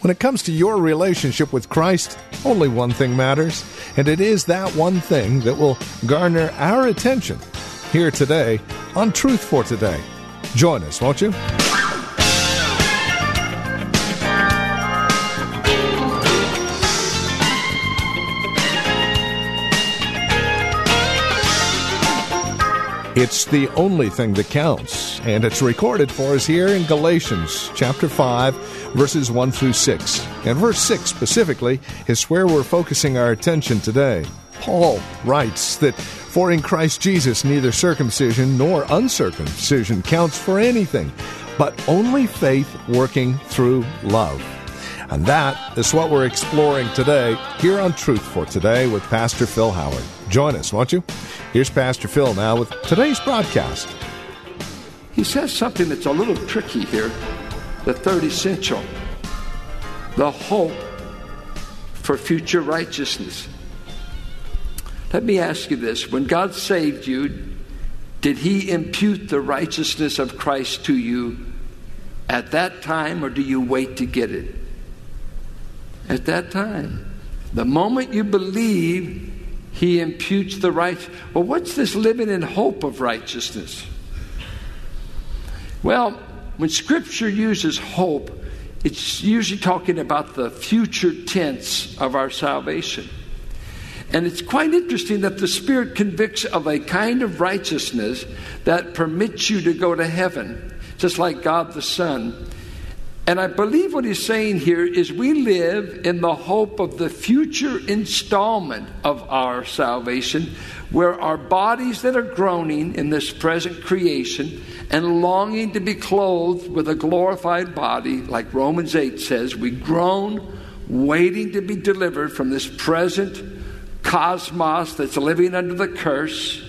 When it comes to your relationship with Christ, only one thing matters, and it is that one thing that will garner our attention here today on Truth for Today. Join us, won't you? It's the only thing that counts, and it's recorded for us here in Galatians chapter 5, verses 1 through 6. And verse 6 specifically is where we're focusing our attention today. Paul writes that for in Christ Jesus neither circumcision nor uncircumcision counts for anything, but only faith working through love. And that is what we're exploring today here on Truth for Today with Pastor Phil Howard. Join us, won't you? Here's Pastor Phil now with today's broadcast. He says something that's a little tricky here the third essential the hope for future righteousness. Let me ask you this when God saved you, did He impute the righteousness of Christ to you at that time, or do you wait to get it? At that time. The moment you believe, He imputes the right. Well, what's this living in hope of righteousness? Well, when Scripture uses hope, it's usually talking about the future tense of our salvation. And it's quite interesting that the Spirit convicts of a kind of righteousness that permits you to go to heaven, just like God the Son. And I believe what he's saying here is we live in the hope of the future installment of our salvation, where our bodies that are groaning in this present creation and longing to be clothed with a glorified body, like Romans 8 says, we groan, waiting to be delivered from this present cosmos that's living under the curse.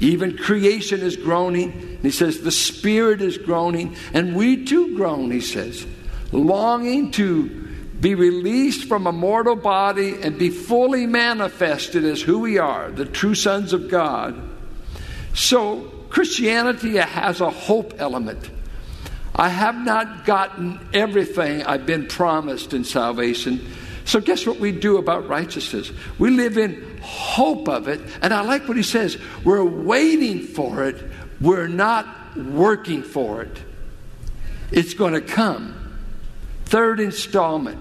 Even creation is groaning. And he says, the Spirit is groaning, and we too groan, he says, longing to be released from a mortal body and be fully manifested as who we are, the true sons of God. So, Christianity has a hope element. I have not gotten everything I've been promised in salvation. So, guess what we do about righteousness? We live in hope of it. And I like what he says we're waiting for it, we're not working for it. It's going to come. Third installment.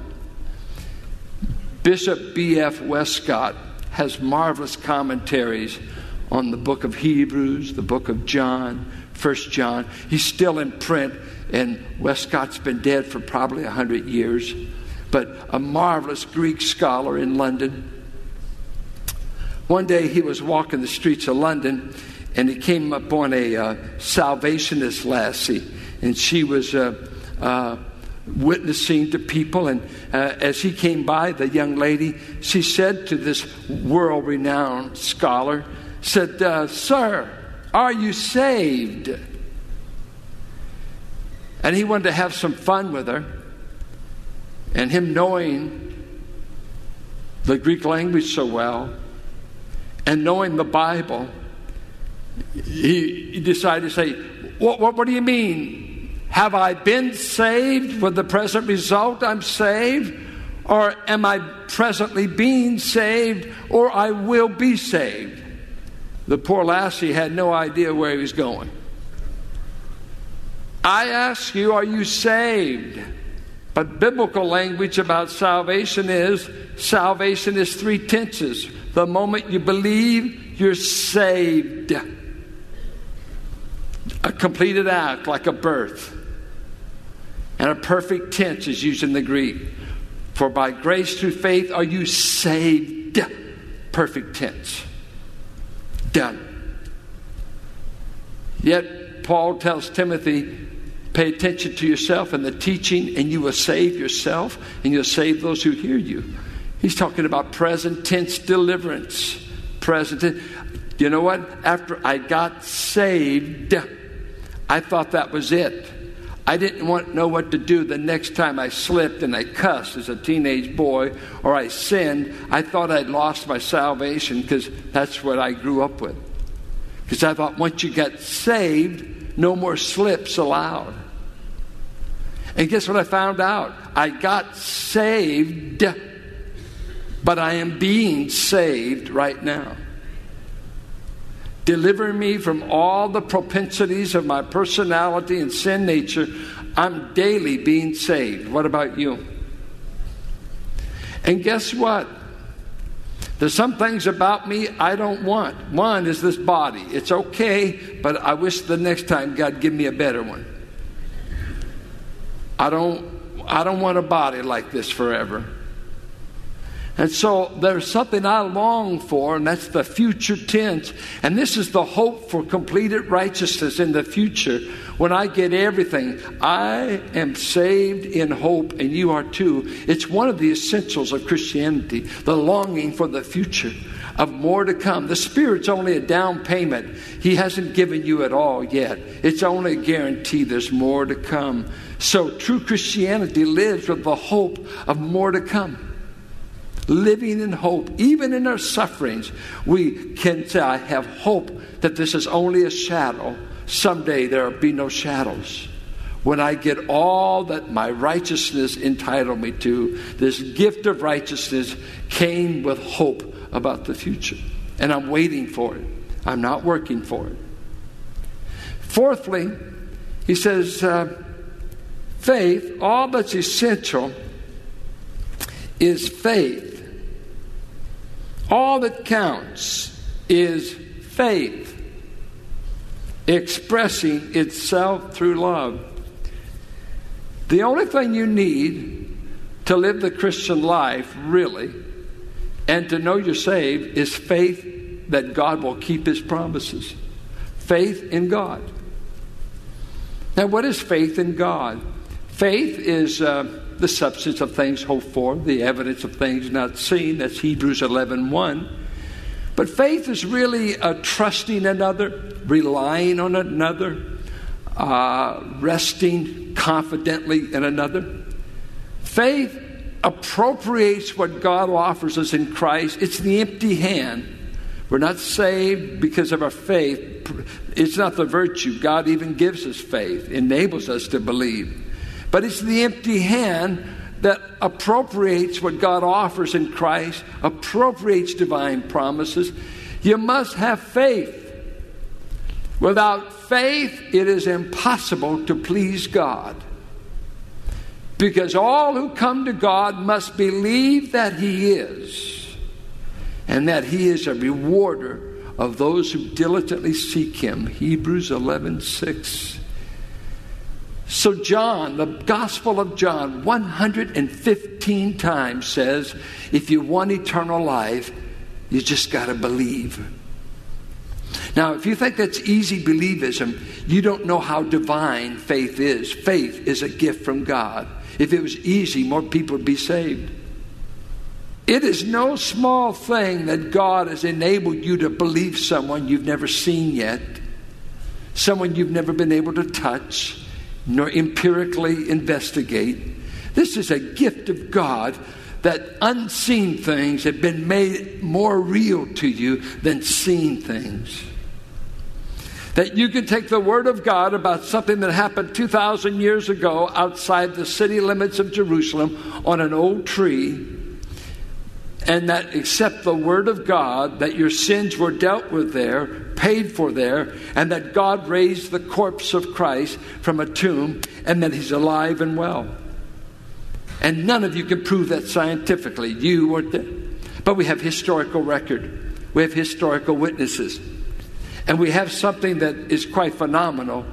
Bishop B.F. Westcott has marvelous commentaries on the book of Hebrews, the book of John, First John. He's still in print, and Westcott's been dead for probably a hundred years, but a marvelous Greek scholar in London. One day he was walking the streets of London, and he came upon a uh, Salvationist lassie, and she was. Uh, uh, witnessing to people. And uh, as he came by, the young lady, she said to this world renowned scholar, said, uh, Sir, are you saved? And he wanted to have some fun with her. And him knowing the Greek language so well and knowing the Bible, he, decided to say, what, what, what do you mean? Have I been saved with the present result I'm saved? Or am I presently being saved? Or I will be saved? The poor lassie had no idea where he was going. I ask you, are you saved? But biblical language about salvation is salvation is three tenses. The moment you believe, you're saved. A completed act, like a birth. And a perfect tense is used in the Greek. For by grace through faith are you saved. Perfect tense. Done. Yet Paul tells Timothy, Pay attention to yourself and the teaching, and you will save yourself and you'll save those who hear you. He's talking about present tense deliverance. Present tense. You know what? After I got saved, I thought that was it. I didn't want know what to do the next time I slipped and I cussed as a teenage boy or I sinned. I thought I'd lost my salvation because that's what I grew up with. Because I thought once you get saved, no more slips allowed. And guess what I found out? I got saved, but I am being saved right now. Deliver me from all the propensities of my personality and sin nature. I'm daily being saved. What about you? And guess what? There's some things about me I don't want. One is this body. It's okay, but I wish the next time God give me a better one. I don't I don't want a body like this forever. And so there's something I long for, and that's the future tense. And this is the hope for completed righteousness in the future when I get everything. I am saved in hope, and you are too. It's one of the essentials of Christianity the longing for the future, of more to come. The Spirit's only a down payment, He hasn't given you it all yet. It's only a guarantee there's more to come. So true Christianity lives with the hope of more to come living in hope, even in our sufferings, we can say, I have hope that this is only a shadow. Someday there will be no shadows. When I get all that my righteousness entitled me to, this gift of righteousness came with hope about the future. And I'm waiting for it. I'm not working for it. Fourthly, he says, uh, faith, all that's essential is faith. All that counts is faith expressing itself through love. The only thing you need to live the Christian life, really, and to know you're saved, is faith that God will keep His promises. Faith in God. Now, what is faith in God? Faith is. Uh, the substance of things hoped for, the evidence of things not seen. That's Hebrews 11 1. But faith is really a trusting another, relying on another, uh, resting confidently in another. Faith appropriates what God offers us in Christ. It's the empty hand. We're not saved because of our faith. It's not the virtue. God even gives us faith, enables us to believe. But it's the empty hand that appropriates what God offers in Christ, appropriates divine promises. You must have faith. Without faith, it is impossible to please God. Because all who come to God must believe that He is, and that He is a rewarder of those who diligently seek Him. Hebrews 11 6. So, John, the Gospel of John, 115 times says, if you want eternal life, you just got to believe. Now, if you think that's easy believism, you don't know how divine faith is. Faith is a gift from God. If it was easy, more people would be saved. It is no small thing that God has enabled you to believe someone you've never seen yet, someone you've never been able to touch nor empirically investigate. This is a gift of God that unseen things have been made more real to you than seen things. That you can take the Word of God about something that happened 2,000 years ago outside the city limits of Jerusalem on an old tree, and that accept the Word of God, that your sins were dealt with there, paid for there, and that God raised the corpse of Christ from a tomb, and that he's alive and well. And none of you can prove that scientifically. You weren't there. But we have historical record. We have historical witnesses. And we have something that is quite phenomenal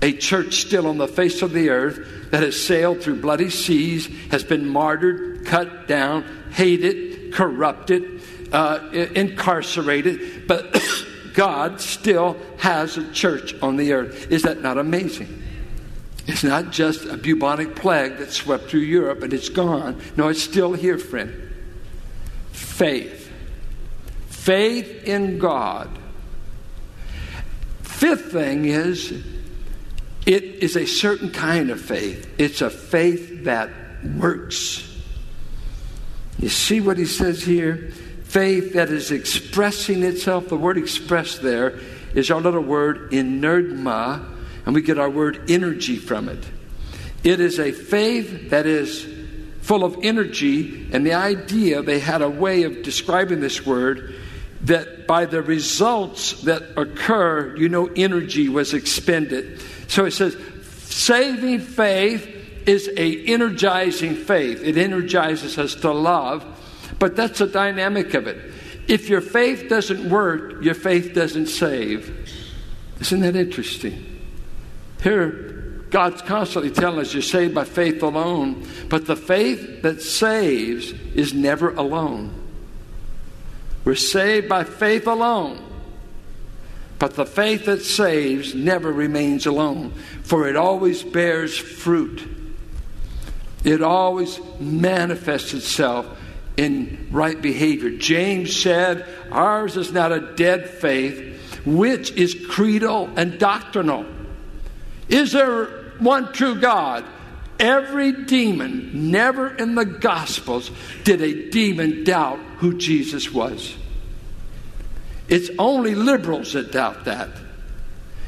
a church still on the face of the earth that has sailed through bloody seas, has been martyred, cut down, hated, corrupted, uh, incarcerated, but God still has a church on the earth. Is that not amazing? It's not just a bubonic plague that swept through Europe and it's gone. No, it's still here, friend. Faith. Faith in God. Fifth thing is, it is a certain kind of faith. It's a faith that works. You see what he says here? Faith that is expressing itself. The word express there is our little word energma, and we get our word energy from it. It is a faith that is full of energy, and the idea, they had a way of describing this word that by the results that occur, you know, energy was expended. So it says, saving faith is a energizing faith. It energizes us to love, but that's the dynamic of it. If your faith doesn't work, your faith doesn't save. Isn't that interesting? Here, God's constantly telling us you're saved by faith alone, but the faith that saves is never alone. We're saved by faith alone. But the faith that saves never remains alone, for it always bears fruit. It always manifests itself in right behavior. James said, Ours is not a dead faith, which is creedal and doctrinal. Is there one true God? Every demon, never in the Gospels did a demon doubt who Jesus was. It's only liberals that doubt that.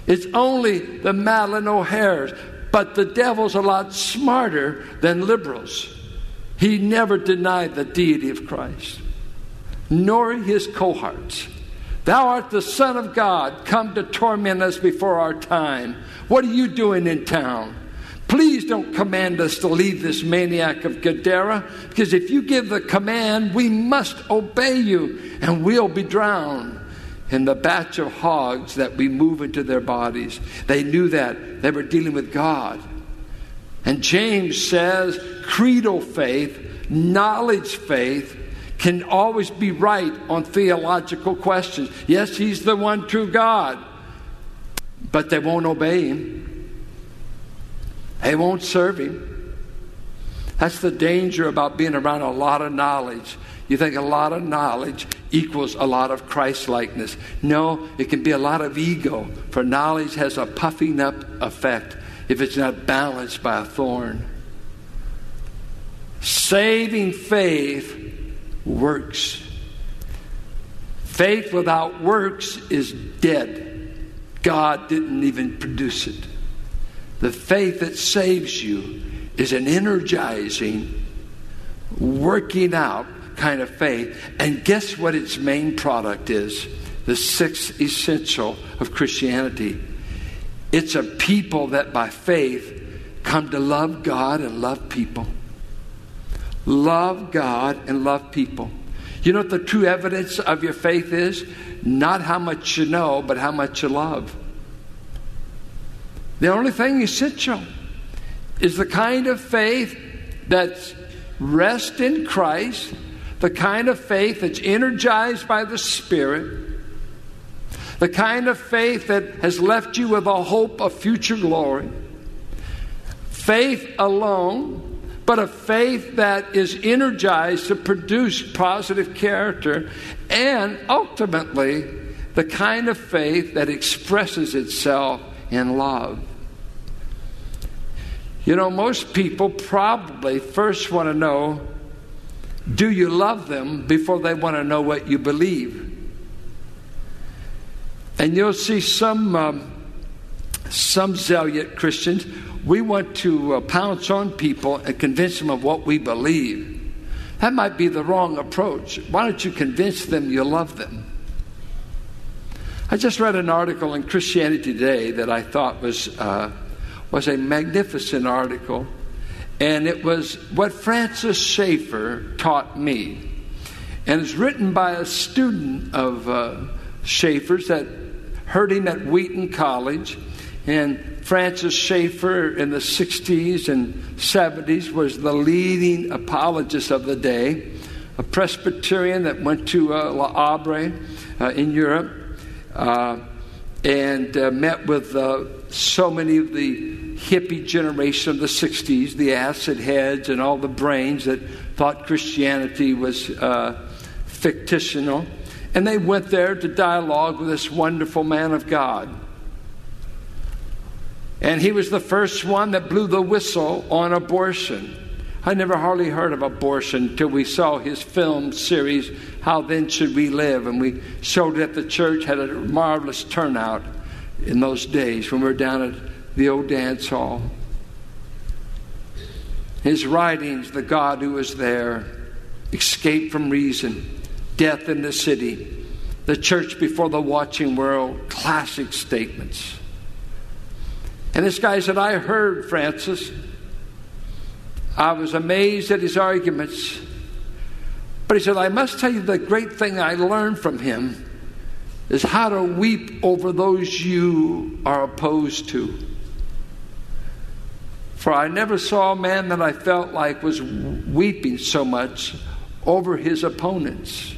It's only the Madalyn O'Hairs. But the devil's a lot smarter than liberals. He never denied the deity of Christ, nor his cohorts. Thou art the Son of God, come to torment us before our time. What are you doing in town? Please don't command us to leave this maniac of Gadara, because if you give the command, we must obey you, and we'll be drowned in the batch of hogs that we move into their bodies. They knew that. They were dealing with God. And James says creedal faith, knowledge faith, can always be right on theological questions. Yes, he's the one true God, but they won't obey him. They won't serve him. That's the danger about being around a lot of knowledge. You think a lot of knowledge equals a lot of Christ likeness. No, it can be a lot of ego, for knowledge has a puffing up effect if it's not balanced by a thorn. Saving faith works. Faith without works is dead. God didn't even produce it. The faith that saves you is an energizing, working out kind of faith. And guess what its main product is? The sixth essential of Christianity. It's a people that by faith come to love God and love people. Love God and love people. You know what the true evidence of your faith is? Not how much you know, but how much you love. The only thing essential is the kind of faith that's rest in Christ, the kind of faith that's energized by the Spirit, the kind of faith that has left you with a hope of future glory. Faith alone, but a faith that is energized to produce positive character, and ultimately, the kind of faith that expresses itself in love. You know, most people probably first want to know do you love them before they want to know what you believe? And you'll see some, um, some zealot Christians, we want to uh, pounce on people and convince them of what we believe. That might be the wrong approach. Why don't you convince them you love them? I just read an article in Christianity Today that I thought was uh, was a magnificent article, and it was what Francis Schaeffer taught me. And it's written by a student of uh, Schaeffer's that heard him at Wheaton College. And Francis Schaeffer in the 60s and 70s was the leading apologist of the day, a Presbyterian that went to uh, La Havre uh, in Europe uh, and uh, met with uh, so many of the hippie generation of the 60s, the acid heads and all the brains that thought Christianity was uh, fictional. And they went there to dialogue with this wonderful man of God. And he was the first one that blew the whistle on abortion. I never hardly heard of abortion till we saw his film series, How Then Should We Live? And we showed it at the church, had a marvelous turnout in those days when we were down at the old dance hall. His writings, The God Who Was There, Escape from Reason, Death in the City, The Church Before the Watching World, classic statements. And this guy said, I heard Francis. I was amazed at his arguments. But he said, I must tell you the great thing I learned from him is how to weep over those you are opposed to. For I never saw a man that I felt like was weeping so much over his opponents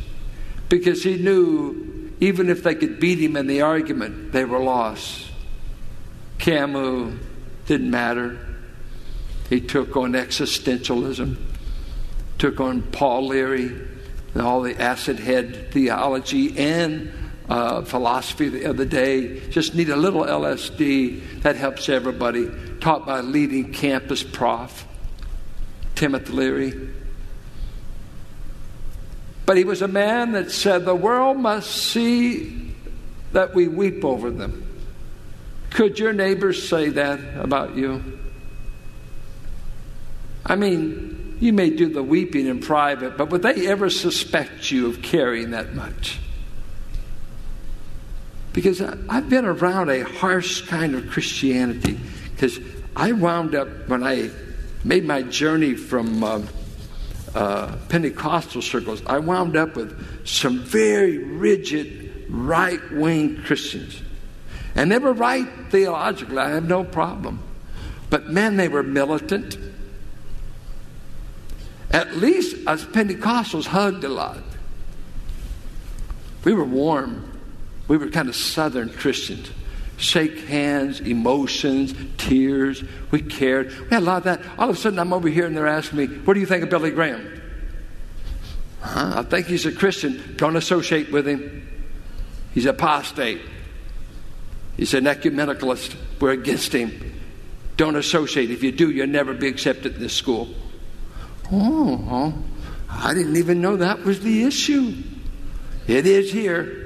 because he knew even if they could beat him in the argument, they were lost. Camus didn't matter. He took on existentialism, took on Paul Leary, and all the acid head theology and uh, philosophy of the day. Just need a little LSD. That helps everybody. Taught by leading campus prof, Timothy Leary. But he was a man that said the world must see that we weep over them. Could your neighbors say that about you? I mean, you may do the weeping in private, but would they ever suspect you of caring that much? Because I've been around a harsh kind of Christianity. Because I wound up, when I made my journey from uh, uh, Pentecostal circles, I wound up with some very rigid, right wing Christians. And they were right theologically, I have no problem. But man, they were militant. At least us Pentecostals hugged a lot. We were warm. We were kind of Southern Christians. Shake hands, emotions, tears. We cared. We had a lot of that. All of a sudden, I'm over here and they're asking me, What do you think of Billy Graham? Huh? I think he's a Christian. Don't associate with him. He's apostate. He's an ecumenicalist. We're against him. Don't associate. If you do, you'll never be accepted in this school. Oh, I didn't even know that was the issue. It is here.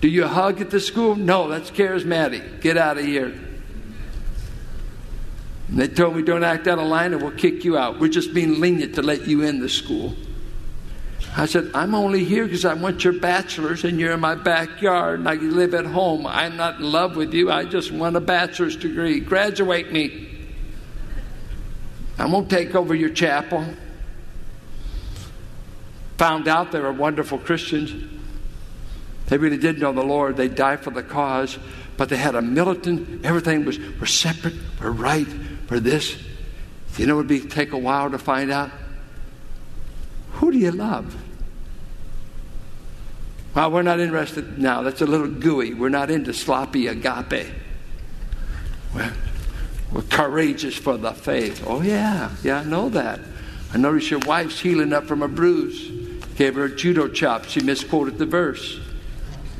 Do you hug at the school? No, that's charismatic. Get out of here. And they told me, don't act out of line and we'll kick you out. We're just being lenient to let you in the school. I said, I'm only here because I want your bachelor's and you're in my backyard and I live at home. I'm not in love with you. I just want a bachelor's degree. Graduate me. I won't take over your chapel. Found out they were wonderful Christians. They really did know the Lord. They died for the cause, but they had a militant, everything was, we're separate, we're right, we're this. You know it would be take a while to find out? Who do you love? Well, we're not interested now. That's a little gooey. We're not into sloppy agape. We're, we're courageous for the faith. Oh, yeah. Yeah, I know that. I notice your wife's healing up from a bruise. Gave her a judo chop. She misquoted the verse.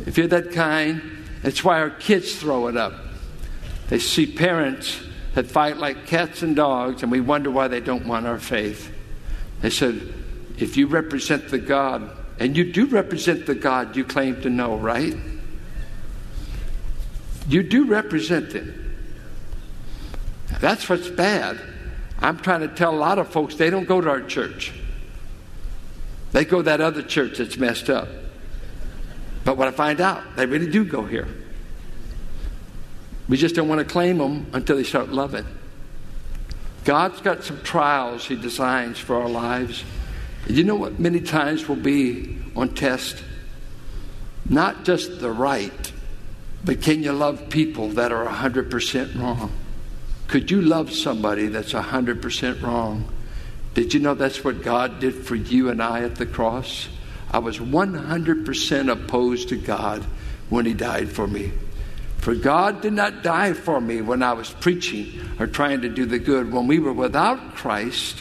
If you're that kind, that's why our kids throw it up. They see parents that fight like cats and dogs, and we wonder why they don't want our faith. They said, if you represent the God, and you do represent the God you claim to know, right? You do represent Him. That's what's bad. I'm trying to tell a lot of folks they don't go to our church. They go to that other church that's messed up. But when I find out, they really do go here. We just don't want to claim them until they start loving. God's got some trials He designs for our lives. You know what many times will be on test? Not just the right, but can you love people that are 100% wrong? Could you love somebody that's 100% wrong? Did you know that's what God did for you and I at the cross? I was 100% opposed to God when He died for me. For God did not die for me when I was preaching or trying to do the good. When we were without Christ,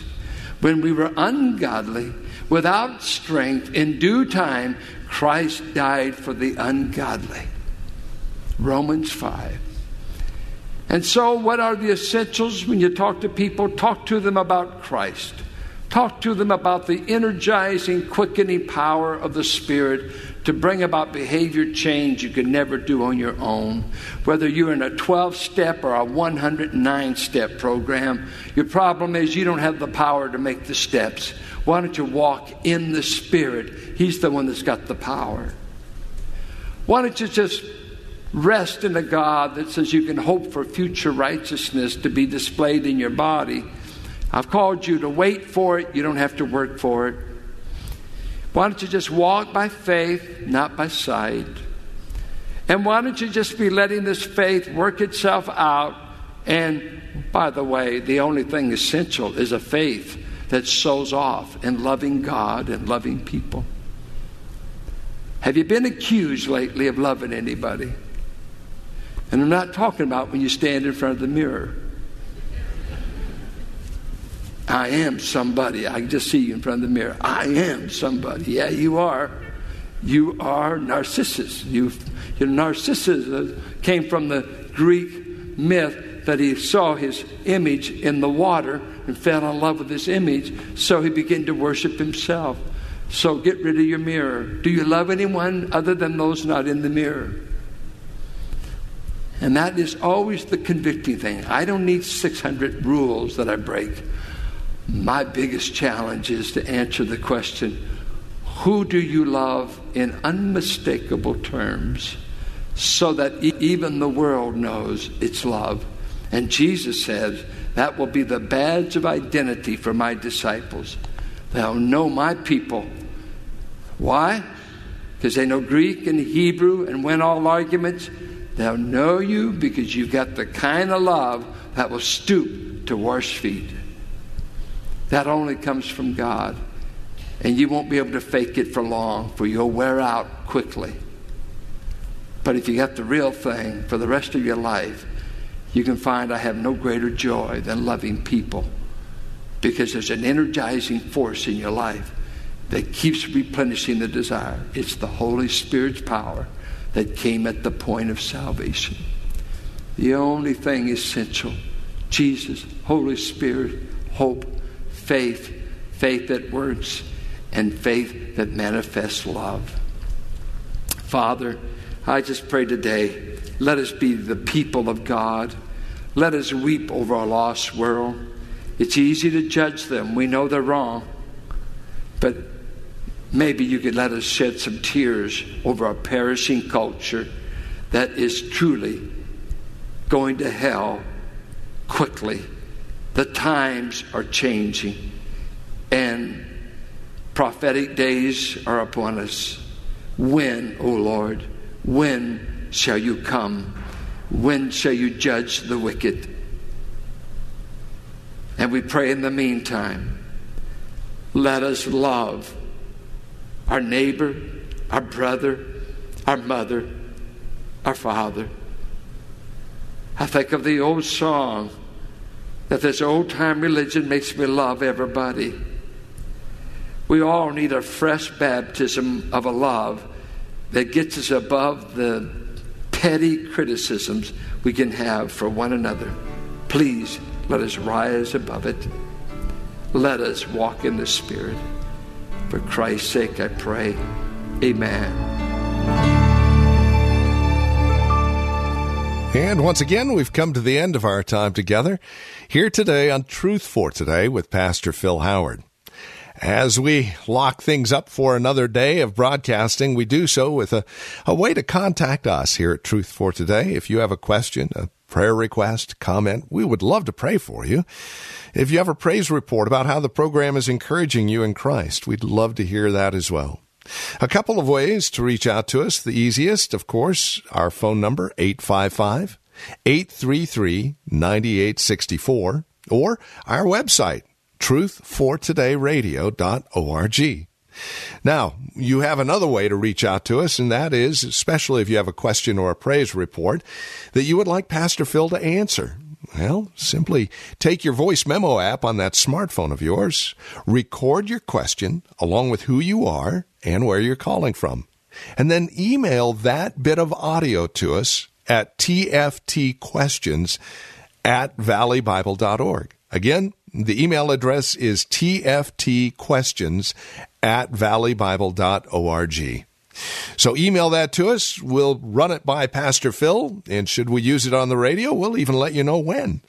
when we were ungodly, without strength, in due time, Christ died for the ungodly. Romans 5. And so, what are the essentials when you talk to people? Talk to them about Christ. Talk to them about the energizing, quickening power of the Spirit to bring about behavior change you could never do on your own. Whether you're in a 12 step or a 109 step program, your problem is you don't have the power to make the steps. Why don't you walk in the Spirit? He's the one that's got the power. Why don't you just rest in a God that says you can hope for future righteousness to be displayed in your body? I've called you to wait for it. You don't have to work for it. Why don't you just walk by faith, not by sight? And why don't you just be letting this faith work itself out? And by the way, the only thing essential is a faith that sows off in loving God and loving people. Have you been accused lately of loving anybody? And I'm not talking about when you stand in front of the mirror. I am somebody. I can just see you in front of the mirror. I am somebody. Yeah, you are. You are Narcissus. You, you know, Narcissus uh, came from the Greek myth that he saw his image in the water and fell in love with this image, so he began to worship himself. So get rid of your mirror. Do you love anyone other than those not in the mirror? And that is always the convicting thing. I don't need 600 rules that I break. My biggest challenge is to answer the question who do you love in unmistakable terms so that even the world knows it's love? And Jesus says that will be the badge of identity for my disciples. They'll know my people. Why? Because they know Greek and Hebrew and win all arguments. They'll know you because you've got the kind of love that will stoop to wash feet. That only comes from God. And you won't be able to fake it for long, for you'll wear out quickly. But if you got the real thing for the rest of your life, you can find I have no greater joy than loving people because there's an energizing force in your life that keeps replenishing the desire. It's the Holy Spirit's power that came at the point of salvation. The only thing essential Jesus, Holy Spirit, hope, faith, faith that works, and faith that manifests love. Father, I just pray today, let us be the people of God. Let us weep over our lost world. It's easy to judge them. We know they're wrong. But maybe you could let us shed some tears over our perishing culture that is truly going to hell quickly the times are changing, and prophetic days are upon us. When, O Lord, when shall you come? When shall you judge the wicked? And we pray in the meantime, let us love our neighbor, our brother, our mother, our father. I think of the old song that this old time religion makes me love everybody. We all need a fresh baptism of a love that gets us above the petty criticisms we can have for one another. Please let us rise above it. Let us walk in the Spirit. For Christ's sake, I pray. Amen. And once again, we've come to the end of our time together here today on Truth for Today with Pastor Phil Howard. As we lock things up for another day of broadcasting, we do so with a, a way to contact us here at Truth for Today. If you have a question, a prayer request, comment, we would love to pray for you. If you have a praise report about how the program is encouraging you in Christ, we'd love to hear that as well. A couple of ways to reach out to us. The easiest, of course, our phone number, 855 833 9864, or our website, truthfortodayradio.org. Now, you have another way to reach out to us, and that is, especially if you have a question or a praise report that you would like Pastor Phil to answer. Well, simply take your voice memo app on that smartphone of yours, record your question along with who you are and where you're calling from, and then email that bit of audio to us at tftquestions at valleybible.org. Again, the email address is tftquestions at valleybible.org. So email that to us. We'll run it by Pastor Phil, and should we use it on the radio, we'll even let you know when.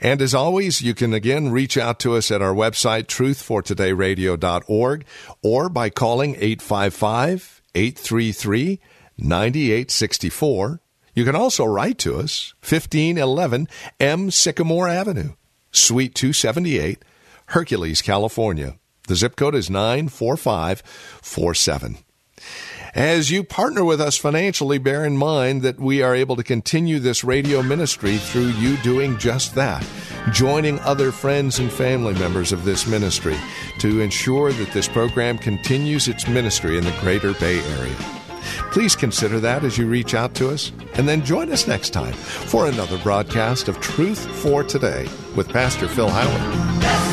And as always, you can again reach out to us at our website, truthfortodayradio.org, or by calling 855 833 9864. You can also write to us, 1511 M. Sycamore Avenue, Suite 278, Hercules, California. The zip code is 94547. As you partner with us financially, bear in mind that we are able to continue this radio ministry through you doing just that, joining other friends and family members of this ministry to ensure that this program continues its ministry in the greater Bay Area. Please consider that as you reach out to us, and then join us next time for another broadcast of Truth for Today with Pastor Phil Howard.